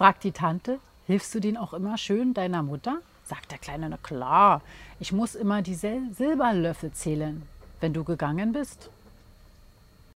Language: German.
fragt die Tante. Hilfst du den auch immer schön deiner Mutter? Sagt der Kleine, na klar, ich muss immer die Silberlöffel zählen, wenn du gegangen bist.